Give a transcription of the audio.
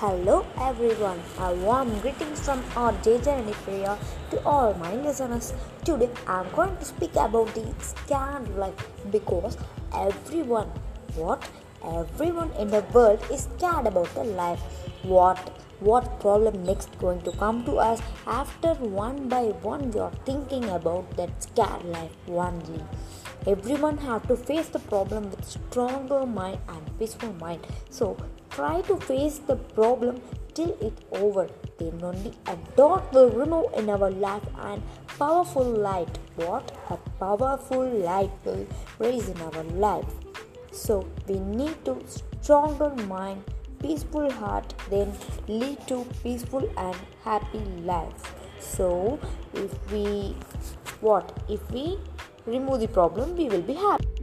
Hello everyone, a warm greetings from our JJ Priya to all my listeners. Today I am going to speak about the scared life because everyone, what? Everyone in the world is scared about the life. What? What problem next going to come to us after one by one we are thinking about that scared life only. Everyone have to face the problem with stronger mind and peaceful mind. So try to face the problem till it's over. Then only a dot will remove in our life and powerful light. What? A powerful light will raise in our life. So we need to stronger mind, peaceful heart, then lead to peaceful and happy life. So if we what if we remove the problem we will be happy